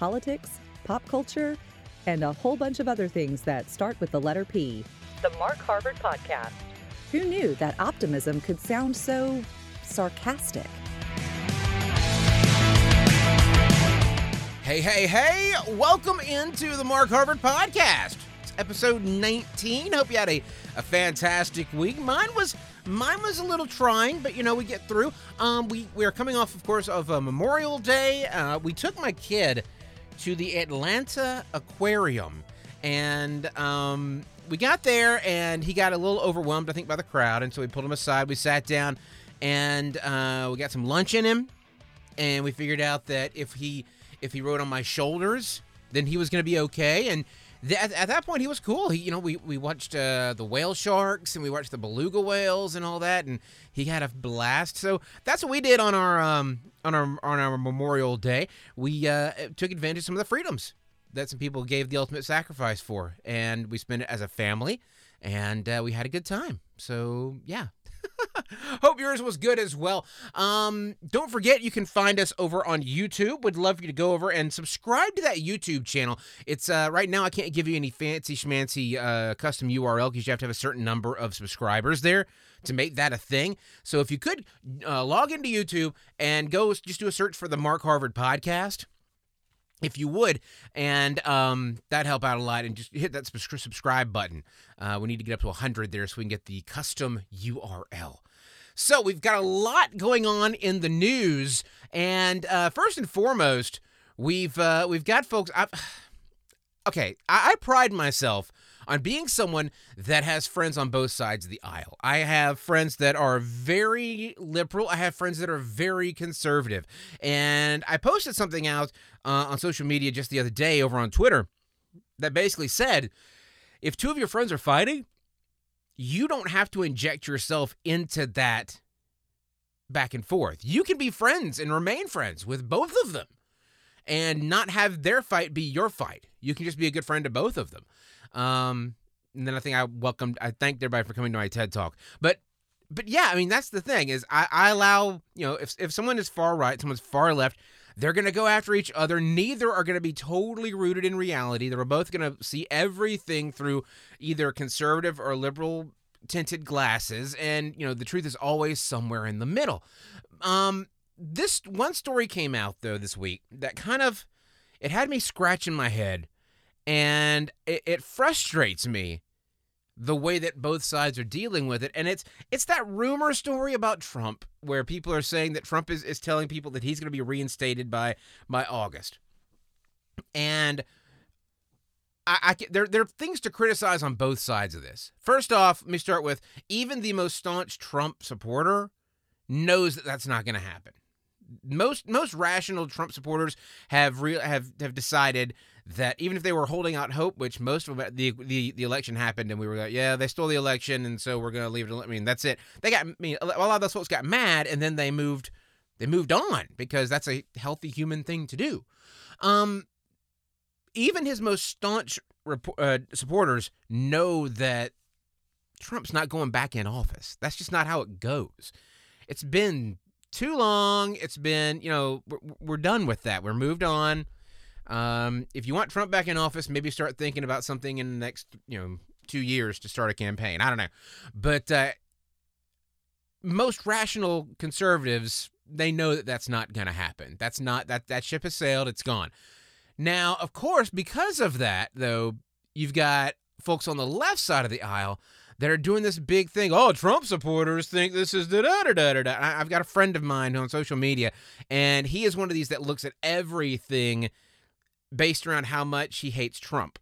politics, pop culture, and a whole bunch of other things that start with the letter P. The Mark Harvard Podcast. Who knew that optimism could sound so sarcastic? Hey, hey, hey! Welcome into the Mark Harvard Podcast. It's episode 19. Hope you had a, a fantastic week. Mine was mine was a little trying, but you know we get through. Um, we we are coming off, of course, of a Memorial Day. Uh, we took my kid to the Atlanta Aquarium, and um, we got there, and he got a little overwhelmed, I think, by the crowd, and so we pulled him aside. We sat down, and uh, we got some lunch in him, and we figured out that if he if he rode on my shoulders, then he was going to be okay. And at, at, that point, he was cool. He, you know, we we watched uh, the whale sharks and we watched the beluga whales and all that, and he had a blast. So that's what we did on our um on our on our Memorial Day. We uh, took advantage of some of the freedoms that some people gave the ultimate sacrifice for, and we spent it as a family, and uh, we had a good time. So yeah, Hope yours was good as well. Um, don't forget you can find us over on YouTube. Would love you to go over and subscribe to that YouTube channel. It's uh, right now I can't give you any fancy schmancy uh, custom URL because you have to have a certain number of subscribers there to make that a thing. So if you could uh, log into YouTube and go just do a search for the Mark Harvard podcast if you would, and um, that help out a lot. And just hit that subscribe button. Uh, we need to get up to 100 there so we can get the custom URL. So we've got a lot going on in the news, and uh, first and foremost, we've uh, we've got folks. I've, okay, I, I pride myself on being someone that has friends on both sides of the aisle. I have friends that are very liberal. I have friends that are very conservative. And I posted something out uh, on social media just the other day over on Twitter that basically said if two of your friends are fighting, you don't have to inject yourself into that back and forth. You can be friends and remain friends with both of them and not have their fight be your fight. You can just be a good friend to both of them. Um, and then I think I welcomed, I thanked everybody for coming to my TED talk. But but yeah, I mean that's the thing is I, I allow you know if if someone is far right, someone's far left, they're gonna go after each other. Neither are gonna be totally rooted in reality. They're both gonna see everything through either conservative or liberal tinted glasses, and you know the truth is always somewhere in the middle. Um, this one story came out though this week that kind of it had me scratching my head and it, it frustrates me the way that both sides are dealing with it and it's it's that rumor story about Trump where people are saying that Trump is, is telling people that he's going to be reinstated by by August and I, I there there are things to criticize on both sides of this. First off, let me start with even the most staunch Trump supporter knows that that's not going to happen. Most most rational Trump supporters have real have have decided that even if they were holding out hope, which most of the the, the election happened, and we were like, yeah, they stole the election, and so we're gonna leave it. I mean, that's it. They got I mean, a lot of those folks got mad, and then they moved they moved on because that's a healthy human thing to do. Um, even his most staunch uh, supporters know that Trump's not going back in office. That's just not how it goes. It's been too long. It's been, you know, we're, we're done with that. We're moved on. Um, if you want Trump back in office, maybe start thinking about something in the next, you know, two years to start a campaign. I don't know, but uh, most rational conservatives they know that that's not going to happen. That's not that that ship has sailed. It's gone. Now, of course, because of that, though, you've got folks on the left side of the aisle that are doing this big thing. Oh, Trump supporters think this is da da da da da. I've got a friend of mine on social media, and he is one of these that looks at everything based around how much he hates Trump.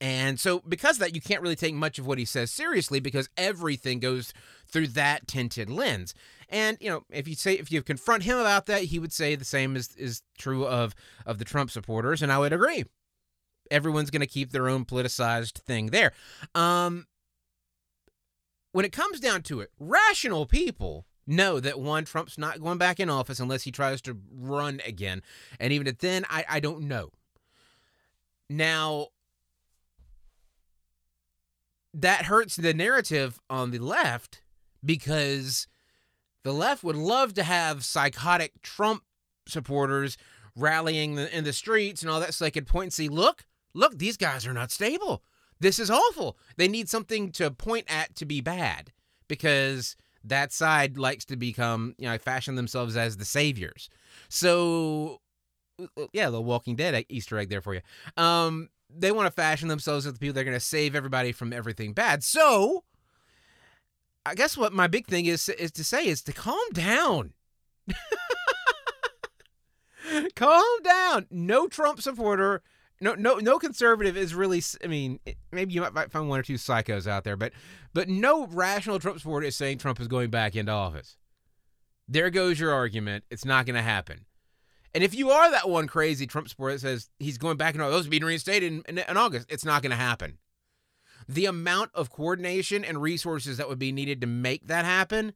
And so, because of that, you can't really take much of what he says seriously because everything goes through that tinted lens. And you know, if you say if you confront him about that, he would say the same is is true of of the Trump supporters, and I would agree. Everyone's going to keep their own politicized thing there. Um, when it comes down to it, rational people know that one, Trump's not going back in office unless he tries to run again. And even then, I, I don't know. Now, that hurts the narrative on the left because the left would love to have psychotic Trump supporters rallying in the streets and all that so they could point and see, look, look, these guys are not stable. This is awful. They need something to point at to be bad because that side likes to become, you know, fashion themselves as the saviors. So, yeah, the Walking Dead Easter egg there for you. Um, they want to fashion themselves as the people that are going to save everybody from everything bad. So, I guess what my big thing is is to say is to calm down. calm down. No Trump supporter, no no no conservative is really. I mean, maybe you might find one or two psychos out there, but but no rational Trump supporter is saying Trump is going back into office. There goes your argument. It's not going to happen. And if you are that one crazy Trump supporter that says he's going back into those being reinstated in, in, in August, it's not going to happen. The amount of coordination and resources that would be needed to make that happen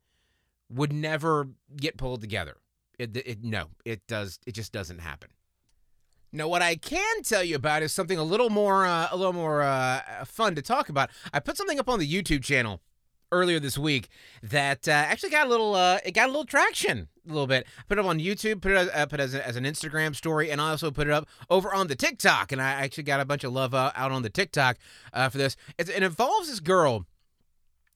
would never get pulled together. It, it no, it does. It just doesn't happen. Now, what I can tell you about is something a little more, uh, a little more uh, fun to talk about. I put something up on the YouTube channel earlier this week that uh, actually got a little, uh, it got a little traction, a little bit. I put it up on YouTube, put it up as, as, an Instagram story, and I also put it up over on the TikTok. And I actually got a bunch of love uh, out on the TikTok uh, for this. It's, it involves this girl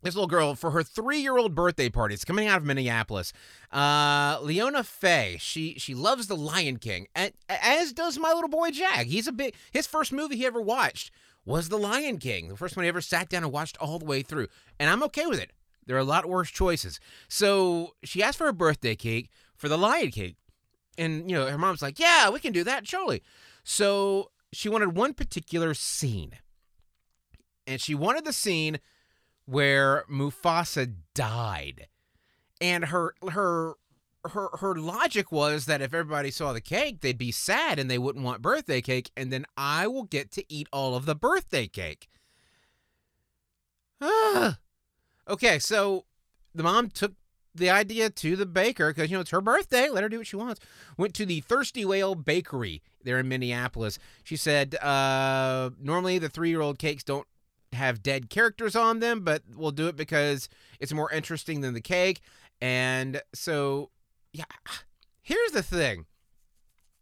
this little girl for her three-year-old birthday party. It's coming out of Minneapolis. Uh, Leona Fay. She she loves the Lion King, and as does my little boy Jack. He's a big. His first movie he ever watched was The Lion King. The first one he ever sat down and watched all the way through, and I'm okay with it. There are a lot worse choices. So she asked for a birthday cake for the Lion King, and you know her mom's like, "Yeah, we can do that, surely." So she wanted one particular scene, and she wanted the scene where Mufasa died. And her her her her logic was that if everybody saw the cake, they'd be sad and they wouldn't want birthday cake, and then I will get to eat all of the birthday cake. Ah. Okay, so the mom took the idea to the baker because you know it's her birthday. Let her do what she wants. Went to the Thirsty Whale Bakery there in Minneapolis. She said uh, normally the three year old cakes don't have dead characters on them, but we'll do it because it's more interesting than the cake. And so, yeah, here's the thing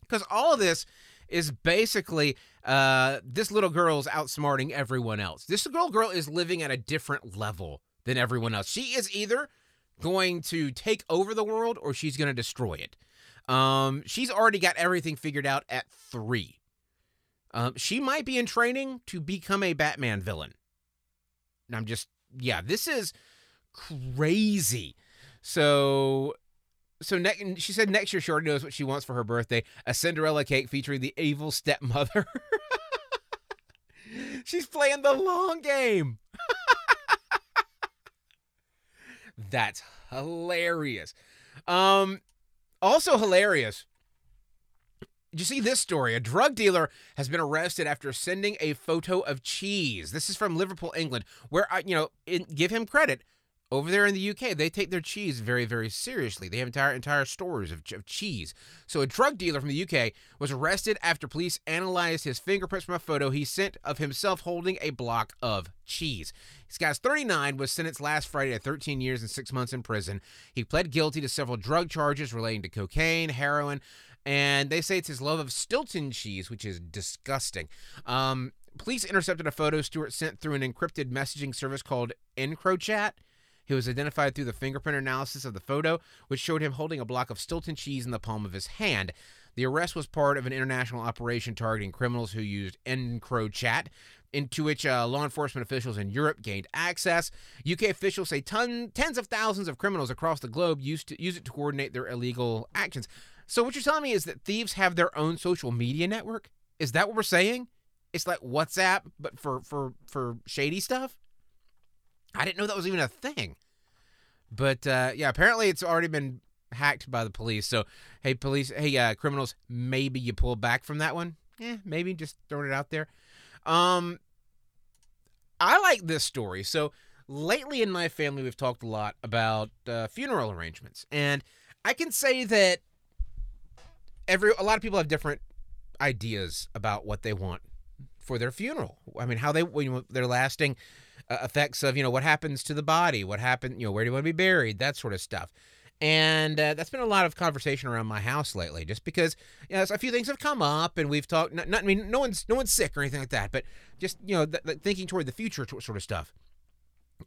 because all of this is basically uh, this little girl is outsmarting everyone else. This little girl is living at a different level than everyone else. She is either going to take over the world or she's going to destroy it. Um, she's already got everything figured out at three. Um, she might be in training to become a Batman villain. I'm just, yeah, this is crazy. So, so ne- she said next year she already knows what she wants for her birthday: a Cinderella cake featuring the evil stepmother. She's playing the long game. That's hilarious. Um, also hilarious you see this story? A drug dealer has been arrested after sending a photo of cheese. This is from Liverpool, England, where I, you know, in, give him credit. Over there in the UK, they take their cheese very, very seriously. They have entire entire stores of, of cheese. So a drug dealer from the UK was arrested after police analyzed his fingerprints from a photo he sent of himself holding a block of cheese. This guy's 39, was sentenced last Friday to 13 years and six months in prison. He pled guilty to several drug charges relating to cocaine, heroin, and they say it's his love of Stilton cheese, which is disgusting. Um, police intercepted a photo Stewart sent through an encrypted messaging service called EncroChat. He was identified through the fingerprint analysis of the photo, which showed him holding a block of Stilton cheese in the palm of his hand. The arrest was part of an international operation targeting criminals who used EncroChat, into which uh, law enforcement officials in Europe gained access. UK officials say ton, tens of thousands of criminals across the globe used to use it to coordinate their illegal actions. So what you're telling me is that thieves have their own social media network? Is that what we're saying? It's like WhatsApp, but for for for shady stuff. I didn't know that was even a thing. But uh, yeah, apparently it's already been hacked by the police. So hey, police, hey, uh, criminals, maybe you pull back from that one. Yeah, maybe just throwing it out there. Um, I like this story. So lately in my family, we've talked a lot about uh, funeral arrangements, and I can say that every a lot of people have different ideas about what they want for their funeral. I mean, how they you know, their lasting uh, effects of you know what happens to the body, what happened, you know, where do you want to be buried, that sort of stuff. And uh, that's been a lot of conversation around my house lately, just because you know, a few things have come up, and we've talked. Not, not, I mean, no one's no one's sick or anything like that, but just you know, th- th- thinking toward the future sort of stuff.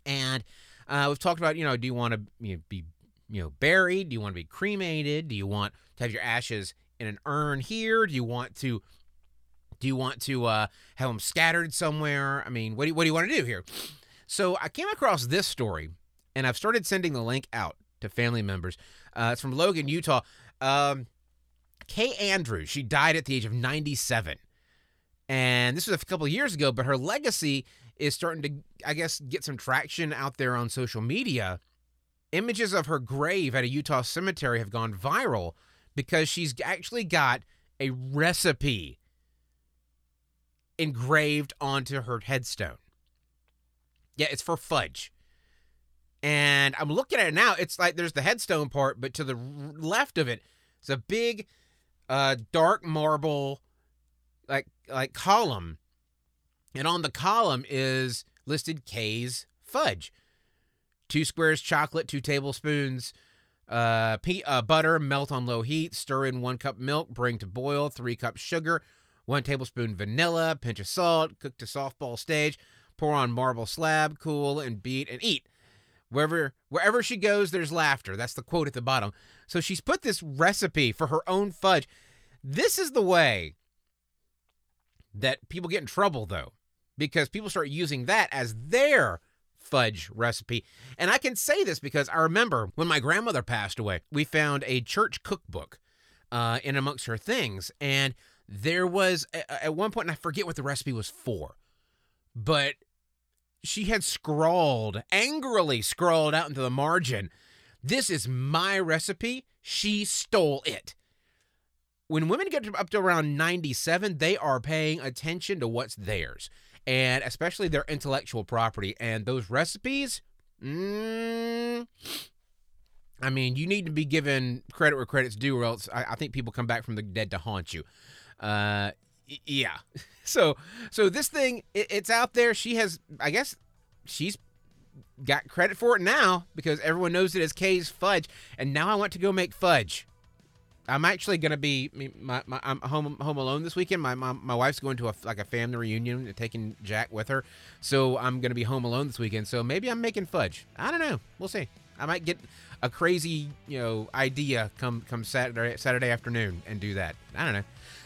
And uh, we've talked about, you know, do you want to you know, be, you know, buried? Do you want to be cremated? Do you want to have your ashes in an urn here? Do you want to, do you want to uh, have them scattered somewhere? I mean, what do you, what do you want to do here? So I came across this story, and I've started sending the link out to family members. Uh, it's from Logan, Utah. Um, Kay Andrews, she died at the age of 97. And this was a couple years ago, but her legacy is starting to, I guess, get some traction out there on social media. Images of her grave at a Utah cemetery have gone viral because she's actually got a recipe engraved onto her headstone. Yeah, it's for fudge. And I'm looking at it now. It's like there's the headstone part, but to the left of it, it's a big, uh, dark marble, like like column, and on the column is listed Kay's fudge. Two squares chocolate, two tablespoons uh, pe- uh, butter, melt on low heat, stir in one cup milk, bring to boil, three cups sugar, one tablespoon vanilla, pinch of salt, cook to softball stage, pour on marble slab, cool, and beat and eat. Wherever wherever she goes, there's laughter. That's the quote at the bottom. So she's put this recipe for her own fudge. This is the way that people get in trouble, though, because people start using that as their fudge recipe. And I can say this because I remember when my grandmother passed away, we found a church cookbook uh, in amongst her things. And there was, at one point, and I forget what the recipe was for, but she had scrawled, angrily scrawled out into the margin, This is my recipe. She stole it. When women get up to around 97, they are paying attention to what's theirs, and especially their intellectual property. And those recipes, mm, I mean, you need to be given credit where credit's due, or else I, I think people come back from the dead to haunt you. Uh, yeah. So so this thing it, it's out there. She has I guess she's got credit for it now because everyone knows it as Kay's fudge and now I want to go make fudge. I'm actually going to be my, my, I'm home home alone this weekend. My mom, my wife's going to a like a family reunion and taking Jack with her. So I'm going to be home alone this weekend. So maybe I'm making fudge. I don't know. We'll see. I might get a crazy, you know, idea come come Saturday Saturday afternoon and do that. I don't know.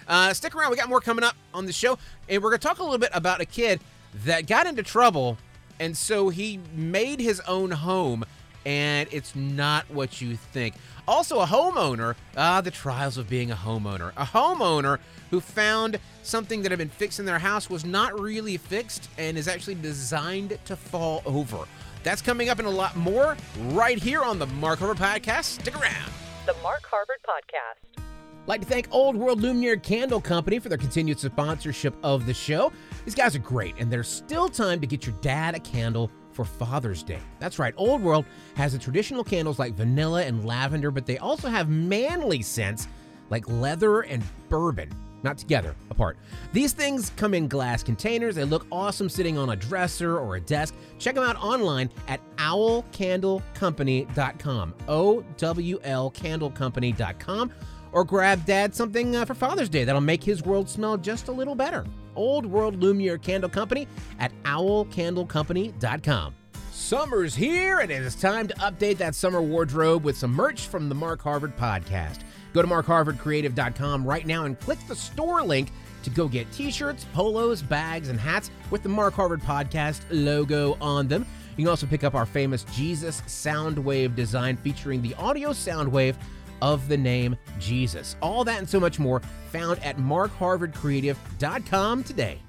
Uh, stick around. We got more coming up on the show. And we're going to talk a little bit about a kid that got into trouble. And so he made his own home. And it's not what you think. Also, a homeowner. Ah, the trials of being a homeowner. A homeowner who found something that had been fixed in their house was not really fixed and is actually designed to fall over. That's coming up in a lot more right here on the Mark Harvard Podcast. Stick around. The Mark Harvard Podcast. Like to thank Old World Luminaire Candle Company for their continued sponsorship of the show. These guys are great, and there's still time to get your dad a candle for Father's Day. That's right, Old World has the traditional candles like vanilla and lavender, but they also have manly scents like leather and bourbon. Not together, apart. These things come in glass containers. They look awesome sitting on a dresser or a desk. Check them out online at owlcandlecompany.com. O W L candlecompany.com or grab dad something uh, for Father's Day that'll make his world smell just a little better. Old World Lumiere Candle Company at owlcandlecompany.com. Summer's here, and it is time to update that summer wardrobe with some merch from the Mark Harvard podcast. Go to markharvardcreative.com right now and click the store link to go get t shirts, polos, bags, and hats with the Mark Harvard podcast logo on them. You can also pick up our famous Jesus Soundwave design featuring the audio soundwave of the name Jesus. All that and so much more found at markharvardcreative.com today.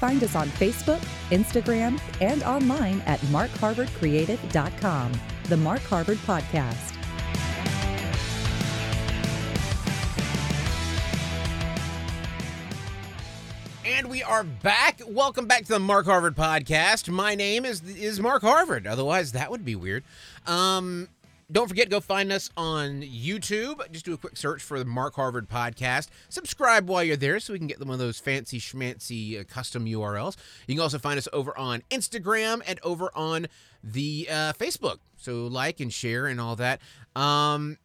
Find us on Facebook, Instagram, and online at markharvardcreative.com. The Mark Harvard Podcast. And we are back. Welcome back to the Mark Harvard podcast. My name is is Mark Harvard. Otherwise, that would be weird. Um, Don't forget, go find us on YouTube. Just do a quick search for the Mark Harvard podcast. Subscribe while you're there so we can get one of those fancy schmancy uh, custom URLs. You can also find us over on Instagram and over on the uh, Facebook. So like and share and all that. Um,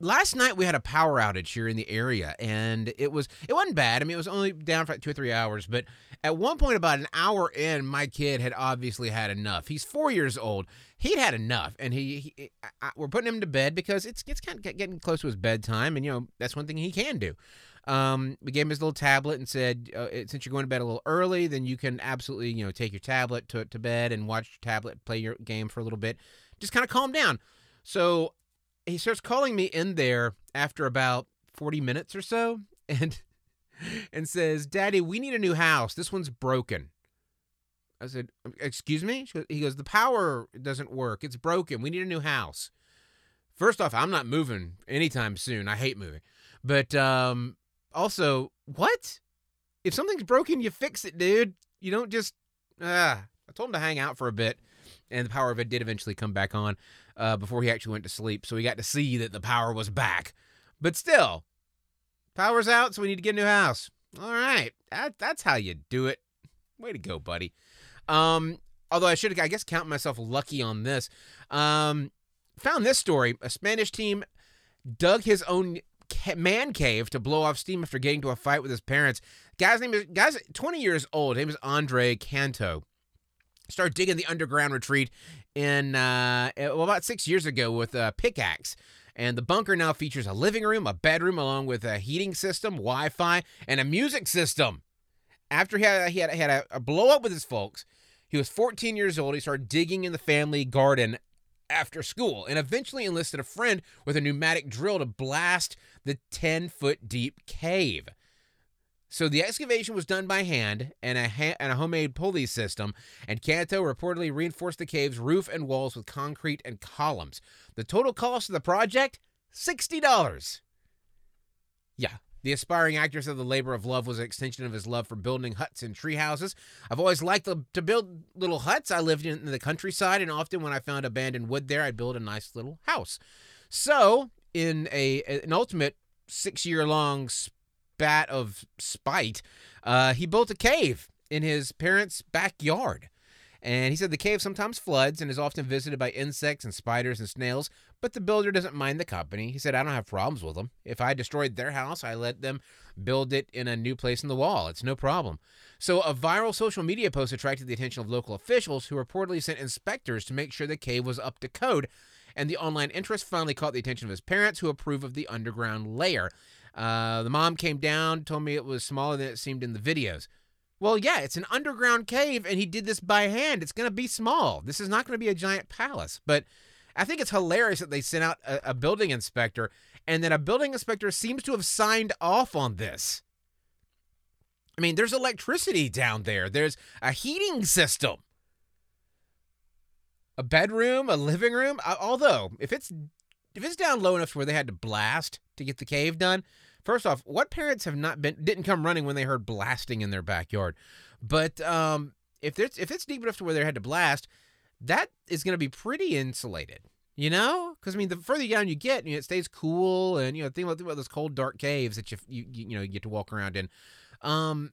last night we had a power outage here in the area and it was it wasn't bad. I mean it was only down for like two or three hours but at one point about an hour in my kid had obviously had enough. He's four years old. He'd had enough and he, he I, we're putting him to bed because it's it's kind of getting close to his bedtime and you know that's one thing he can do. Um, we gave him his little tablet and said uh, since you're going to bed a little early then you can absolutely you know take your tablet to, to bed and watch your tablet play your game for a little bit. Just kind of calm down. So he starts calling me in there after about 40 minutes or so and and says, "Daddy, we need a new house. This one's broken." I said, "Excuse me?" He goes, "The power doesn't work. It's broken. We need a new house." First off, I'm not moving anytime soon. I hate moving. But um also, what? If something's broken, you fix it, dude. You don't just ah. I told him to hang out for a bit, and the power of it did eventually come back on uh, before he actually went to sleep. So we got to see that the power was back. But still, power's out, so we need to get a new house. All right, that, that's how you do it. Way to go, buddy. Um, although I should, I guess, count myself lucky on this. Um, found this story: a Spanish team dug his own man cave to blow off steam after getting to a fight with his parents. Guy's name is guy's 20 years old. His name is Andre Canto. Started digging the underground retreat in uh, eh, well, about six years ago with a pickaxe. And the bunker now features a living room, a bedroom, along with a heating system, Wi-Fi, and a music system. After he had he had, had a, a blow up with his folks, he was 14 years old. He started digging in the family garden after school and eventually enlisted a friend with a pneumatic drill to blast the 10 foot deep cave. So the excavation was done by hand and a, ha- and a homemade pulley system, and Canto reportedly reinforced the cave's roof and walls with concrete and columns. The total cost of the project $60. Yeah, the aspiring actor said the labor of love was an extension of his love for building huts and tree houses. I've always liked to build little huts. I lived in the countryside, and often when I found abandoned wood there, I'd build a nice little house. So, in a an ultimate six year long spat of spite, uh, he built a cave in his parents' backyard. And he said the cave sometimes floods and is often visited by insects and spiders and snails, but the builder doesn't mind the company. He said, I don't have problems with them. If I destroyed their house, I let them build it in a new place in the wall. It's no problem. So, a viral social media post attracted the attention of local officials who reportedly sent inspectors to make sure the cave was up to code. And the online interest finally caught the attention of his parents, who approve of the underground layer. Uh, the mom came down, told me it was smaller than it seemed in the videos. Well, yeah, it's an underground cave, and he did this by hand. It's going to be small. This is not going to be a giant palace. But I think it's hilarious that they sent out a, a building inspector, and that a building inspector seems to have signed off on this. I mean, there's electricity down there, there's a heating system, a bedroom, a living room. Although, if it's if it's down low enough to where they had to blast to get the cave done, first off, what parents have not been didn't come running when they heard blasting in their backyard? But um, if it's if it's deep enough to where they had to blast, that is going to be pretty insulated. You know, because I mean, the further down you get, you know, it stays cool, and you know, think about, think about those cold, dark caves that you, you you know you get to walk around in. Um,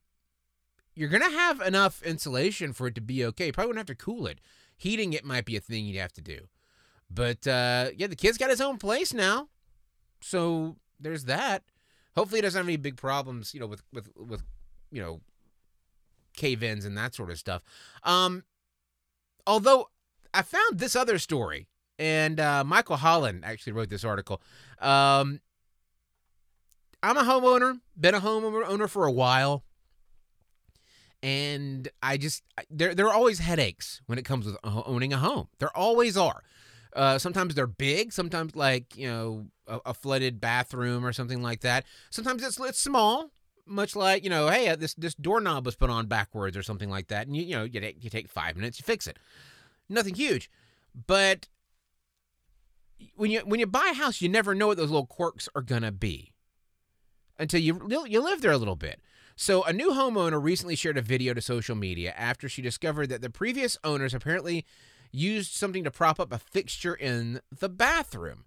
you're gonna have enough insulation for it to be okay. You probably wouldn't have to cool it. Heating it might be a thing you'd have to do. But uh, yeah, the kid's got his own place now, so there's that. Hopefully, he doesn't have any big problems, you know, with with with you know cave-ins and that sort of stuff. Um, although I found this other story, and uh, Michael Holland actually wrote this article. Um, I'm a homeowner, been a homeowner for a while, and I just there there are always headaches when it comes with owning a home. There always are. Uh, sometimes they're big. Sometimes like you know a, a, flooded bathroom or something like that. Sometimes it's it's small, much like you know, hey, uh, this this doorknob was put on backwards or something like that, and you you know you take, you take five minutes, you fix it. Nothing huge, but when you when you buy a house, you never know what those little quirks are gonna be until you you live there a little bit. So, a new homeowner recently shared a video to social media after she discovered that the previous owners apparently used something to prop up a fixture in the bathroom.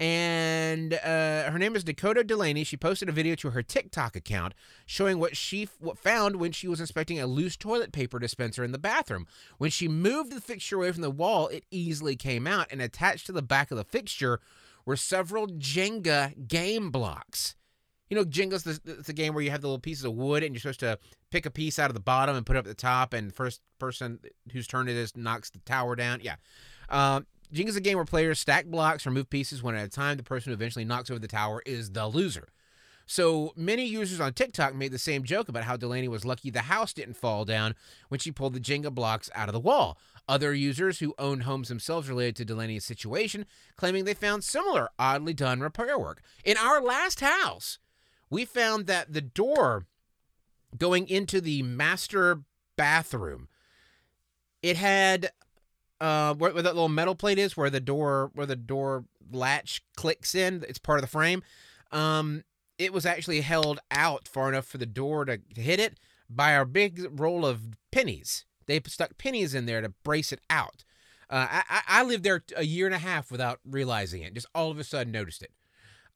And uh, her name is Dakota Delaney. She posted a video to her TikTok account showing what she f- what found when she was inspecting a loose toilet paper dispenser in the bathroom. When she moved the fixture away from the wall, it easily came out, and attached to the back of the fixture were several Jenga game blocks. You know, Jenga's the, it's a game where you have the little pieces of wood and you're supposed to pick a piece out of the bottom and put it up at the top, and first person whose turn it is knocks the tower down. Yeah. Uh, Jenga is a game where players stack blocks or move pieces one at a time. The person who eventually knocks over the tower is the loser. So many users on TikTok made the same joke about how Delaney was lucky the house didn't fall down when she pulled the Jenga blocks out of the wall. Other users who own homes themselves related to Delaney's situation claiming they found similar oddly done repair work. In our last house, we found that the door going into the master bathroom it had uh, where, where that little metal plate is, where the door where the door latch clicks in. It's part of the frame. Um, it was actually held out far enough for the door to, to hit it by our big roll of pennies. They stuck pennies in there to brace it out. Uh, I, I lived there a year and a half without realizing it. Just all of a sudden noticed it.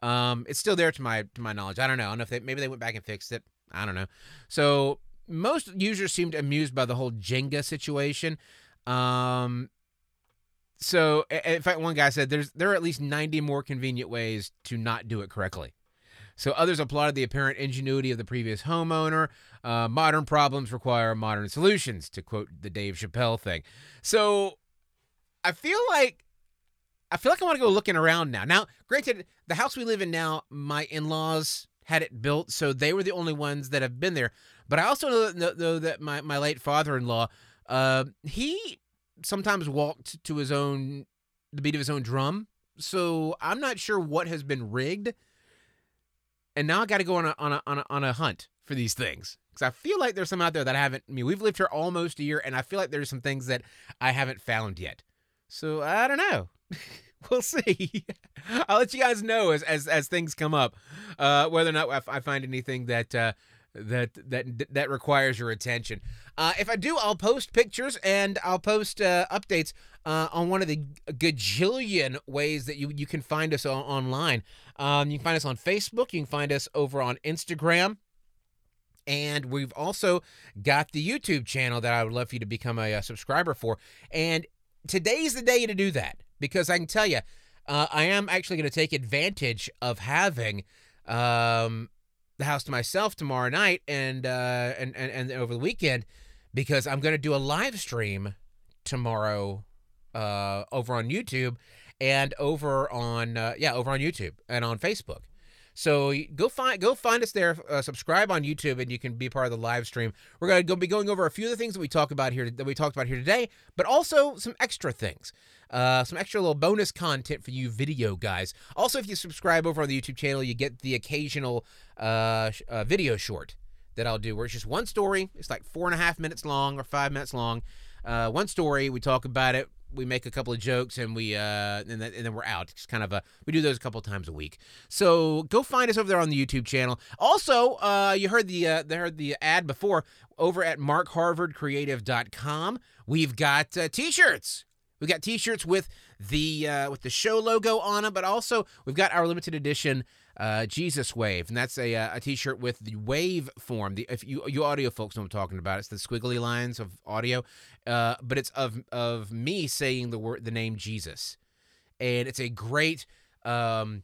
Um, it's still there to my to my knowledge. I don't know. I don't know if they maybe they went back and fixed it. I don't know. So most users seemed amused by the whole Jenga situation. Um, so in fact, one guy said there's there are at least 90 more convenient ways to not do it correctly. So others applauded the apparent ingenuity of the previous homeowner. Uh, modern problems require modern solutions, to quote the Dave Chappelle thing. So I feel like I feel like I want to go looking around now. Now, granted, the house we live in now, my in-laws had it built, so they were the only ones that have been there. But I also know, know, that my, my late father-in-law, uh, he sometimes walked to his own the beat of his own drum. So I'm not sure what has been rigged. And now I got to go on a on a on a, on a hunt for these things because I feel like there's some out there that I haven't. I mean, we've lived here almost a year, and I feel like there's some things that I haven't found yet. So I don't know. we'll see. I'll let you guys know as as, as things come up uh, whether or not I find anything that uh, that that that requires your attention. Uh, if I do, I'll post pictures and I'll post uh, updates uh, on one of the gajillion ways that you you can find us on, online. Um, you can find us on Facebook. You can find us over on Instagram. And we've also got the YouTube channel that I would love for you to become a, a subscriber for. And today's the day to do that because I can tell you, uh, I am actually going to take advantage of having um, the house to myself tomorrow night and uh, and, and and over the weekend because I'm going to do a live stream tomorrow uh, over on YouTube and over on uh, yeah over on YouTube and on Facebook. So go find go find us there. Uh, subscribe on YouTube, and you can be part of the live stream. We're gonna go be going over a few of the things that we talk about here that we talked about here today, but also some extra things, uh, some extra little bonus content for you video guys. Also, if you subscribe over on the YouTube channel, you get the occasional uh, uh, video short that I'll do, where it's just one story. It's like four and a half minutes long or five minutes long. Uh, one story. We talk about it we make a couple of jokes and we uh and then, and then we're out. It's kind of a we do those a couple times a week. So go find us over there on the youtube channel. Also uh you heard the uh they heard the ad before over at markharvardcreative.com we've got uh, t-shirts. We've got t-shirts with the uh with the show logo on them but also we've got our limited edition uh, Jesus Wave, and that's a uh, a T-shirt with the wave form. The if you you audio folks know what I'm talking about, it's the squiggly lines of audio, uh, but it's of of me saying the word the name Jesus, and it's a great. Um,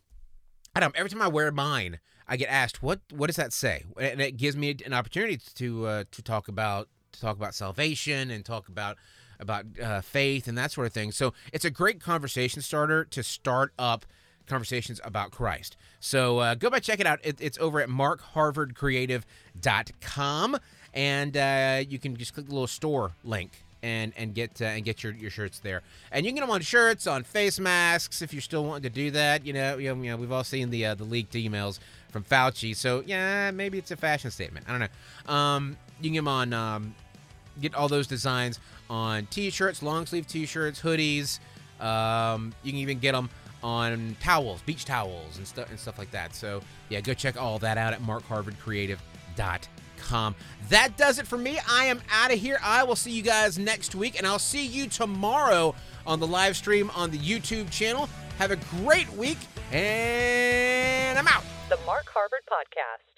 I don't. Every time I wear mine, I get asked what what does that say, and it gives me an opportunity to uh, to talk about to talk about salvation and talk about about uh, faith and that sort of thing. So it's a great conversation starter to start up conversations about Christ. So uh, go by check it out. It, it's over at markharvardcreative.com, and uh, you can just click the little store link and and get uh, and get your, your shirts there. And you can get them on shirts, on face masks if you're still wanting to do that. You know, you know, we've all seen the uh, the leaked emails from Fauci. So yeah, maybe it's a fashion statement. I don't know. Um, you can get them on um, get all those designs on t-shirts, long sleeve t-shirts, hoodies. Um, you can even get them on towels, beach towels, and stuff and stuff like that. So yeah, go check all that out at markharvardcreative.com. That does it for me. I am out of here. I will see you guys next week, and I'll see you tomorrow on the live stream on the YouTube channel. Have a great week, and I'm out. The Mark Harvard Podcast.